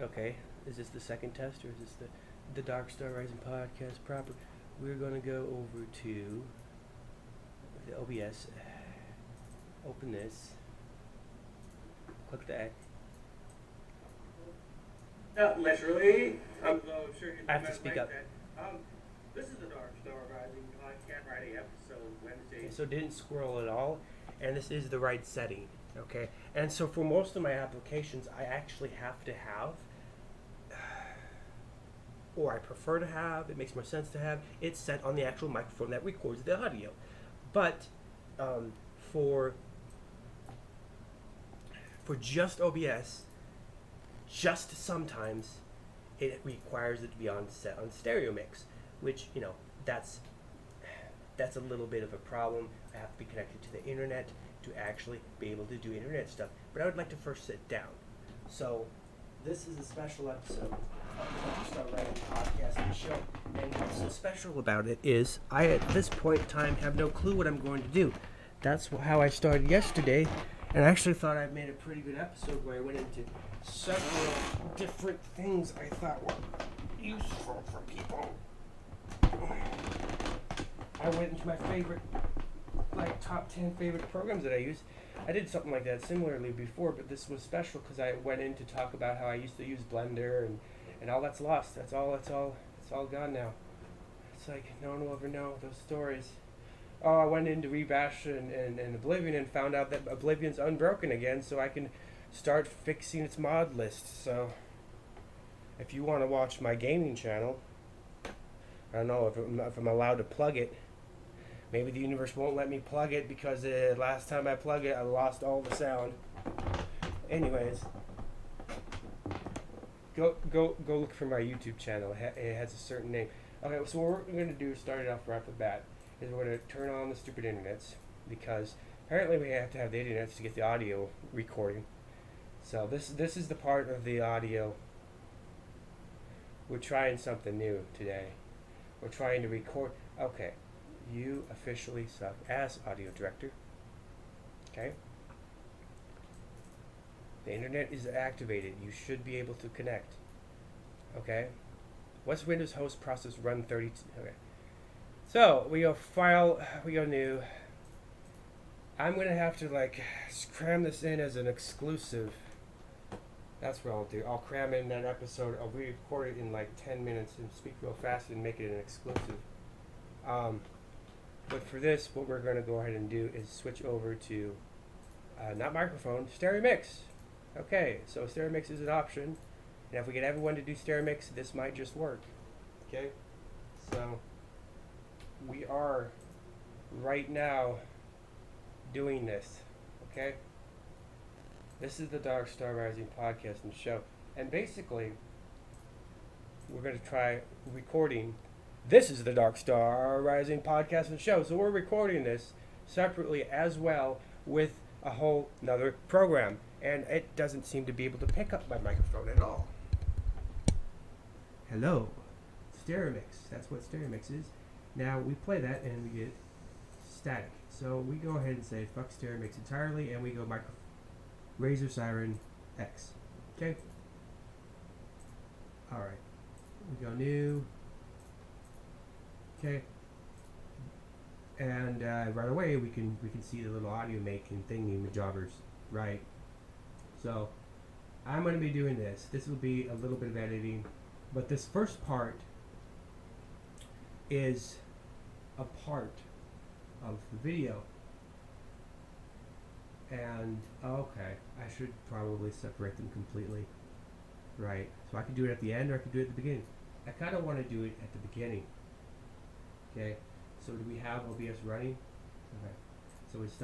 Okay, is this the second test or is this the the Dark Star Rising podcast proper? We're gonna go over to the OBS. Open this. Click that. Not literally. I'm uh, sure you I have to speak like up. That. Um, this is the Dark Star Rising podcast Friday episode Wednesday. Okay, so didn't scroll at all, and this is the right setting. Okay, and so for most of my applications, I actually have to have, or I prefer to have. It makes more sense to have it set on the actual microphone that records the audio, but um, for for just OBS, just sometimes it requires it to be on set on stereo mix, which you know that's that's a little bit of a problem. I have to be connected to the internet to actually be able to do internet stuff. But I would like to first sit down. So this is a special episode of the Dark Star Rising Podcast and Show. And what's so special about it is I at this point in time have no clue what I'm going to do. That's how I started yesterday, and I actually thought I made a pretty good episode where I went into several different things I thought were useful for people. I went into my favorite, like top ten favorite programs that I use. I did something like that similarly before, but this was special because I went in to talk about how I used to use Blender and, and all that's lost. That's all. That's all. It's all gone now. It's like no one will ever know those stories. Oh, I went into Wrye Bash and, and, and Oblivion and found out that Oblivion's unbroken again, so I can start fixing its mod list. So, if you want to watch my gaming channel, I don't know if, if I'm allowed to plug it. Maybe the universe won't let me plug it because uh, last time I plugged it, I lost all the sound. Anyways, go go go look for my YouTube channel. It, ha- it has a certain name. Okay, so what we're going to do, start it off right off the bat, is we're going to turn on the stupid internets because apparently we have to have the internets to get the audio recording. So this this is the part of the audio. We're trying something new today. We're trying to record. Okay, you officially suck as audio director. Okay. The internet is activated. You should be able to connect. Okay. What's Windows host process run 32? Okay. So we go file, we go new. I'm gonna have to like cram this in as an exclusive. That's what I'll do. I'll cram in that episode. I'll re-record it in like 10 minutes and speak real fast and make it an exclusive. Um, but for this, what we're going to go ahead and do is switch over to uh, not microphone, stereo mix. Okay, so stereo mix is an option, and if we get everyone to do stereo mix, this might just work. Okay, so we are right now doing this. Okay, this is the Dark Star Rising podcast and show, and basically, we're going to try recording this is the Dark Star Rising podcast and show. So we're recording this separately as well with a whole another program, and it doesn't seem to be able to pick up my microphone at all. Hello, stereo mix. That's what stereo mix is. Now we play that and we get static. So we go ahead and say fuck stereo mix entirely, and we go micro Razer Seiren X. Okay. All right. We go new. Okay. And uh, right away we can we can see the little audio making thingy jobbers, right? So I'm going to be doing this. This will be a little bit of editing, but this first part is a part of the video. And okay, I should probably separate them completely. Right. So I could do it at the end or I could do it at the beginning. I kind of want to do it at the beginning. Okay. So do we have OBS running? Okay. So we stop.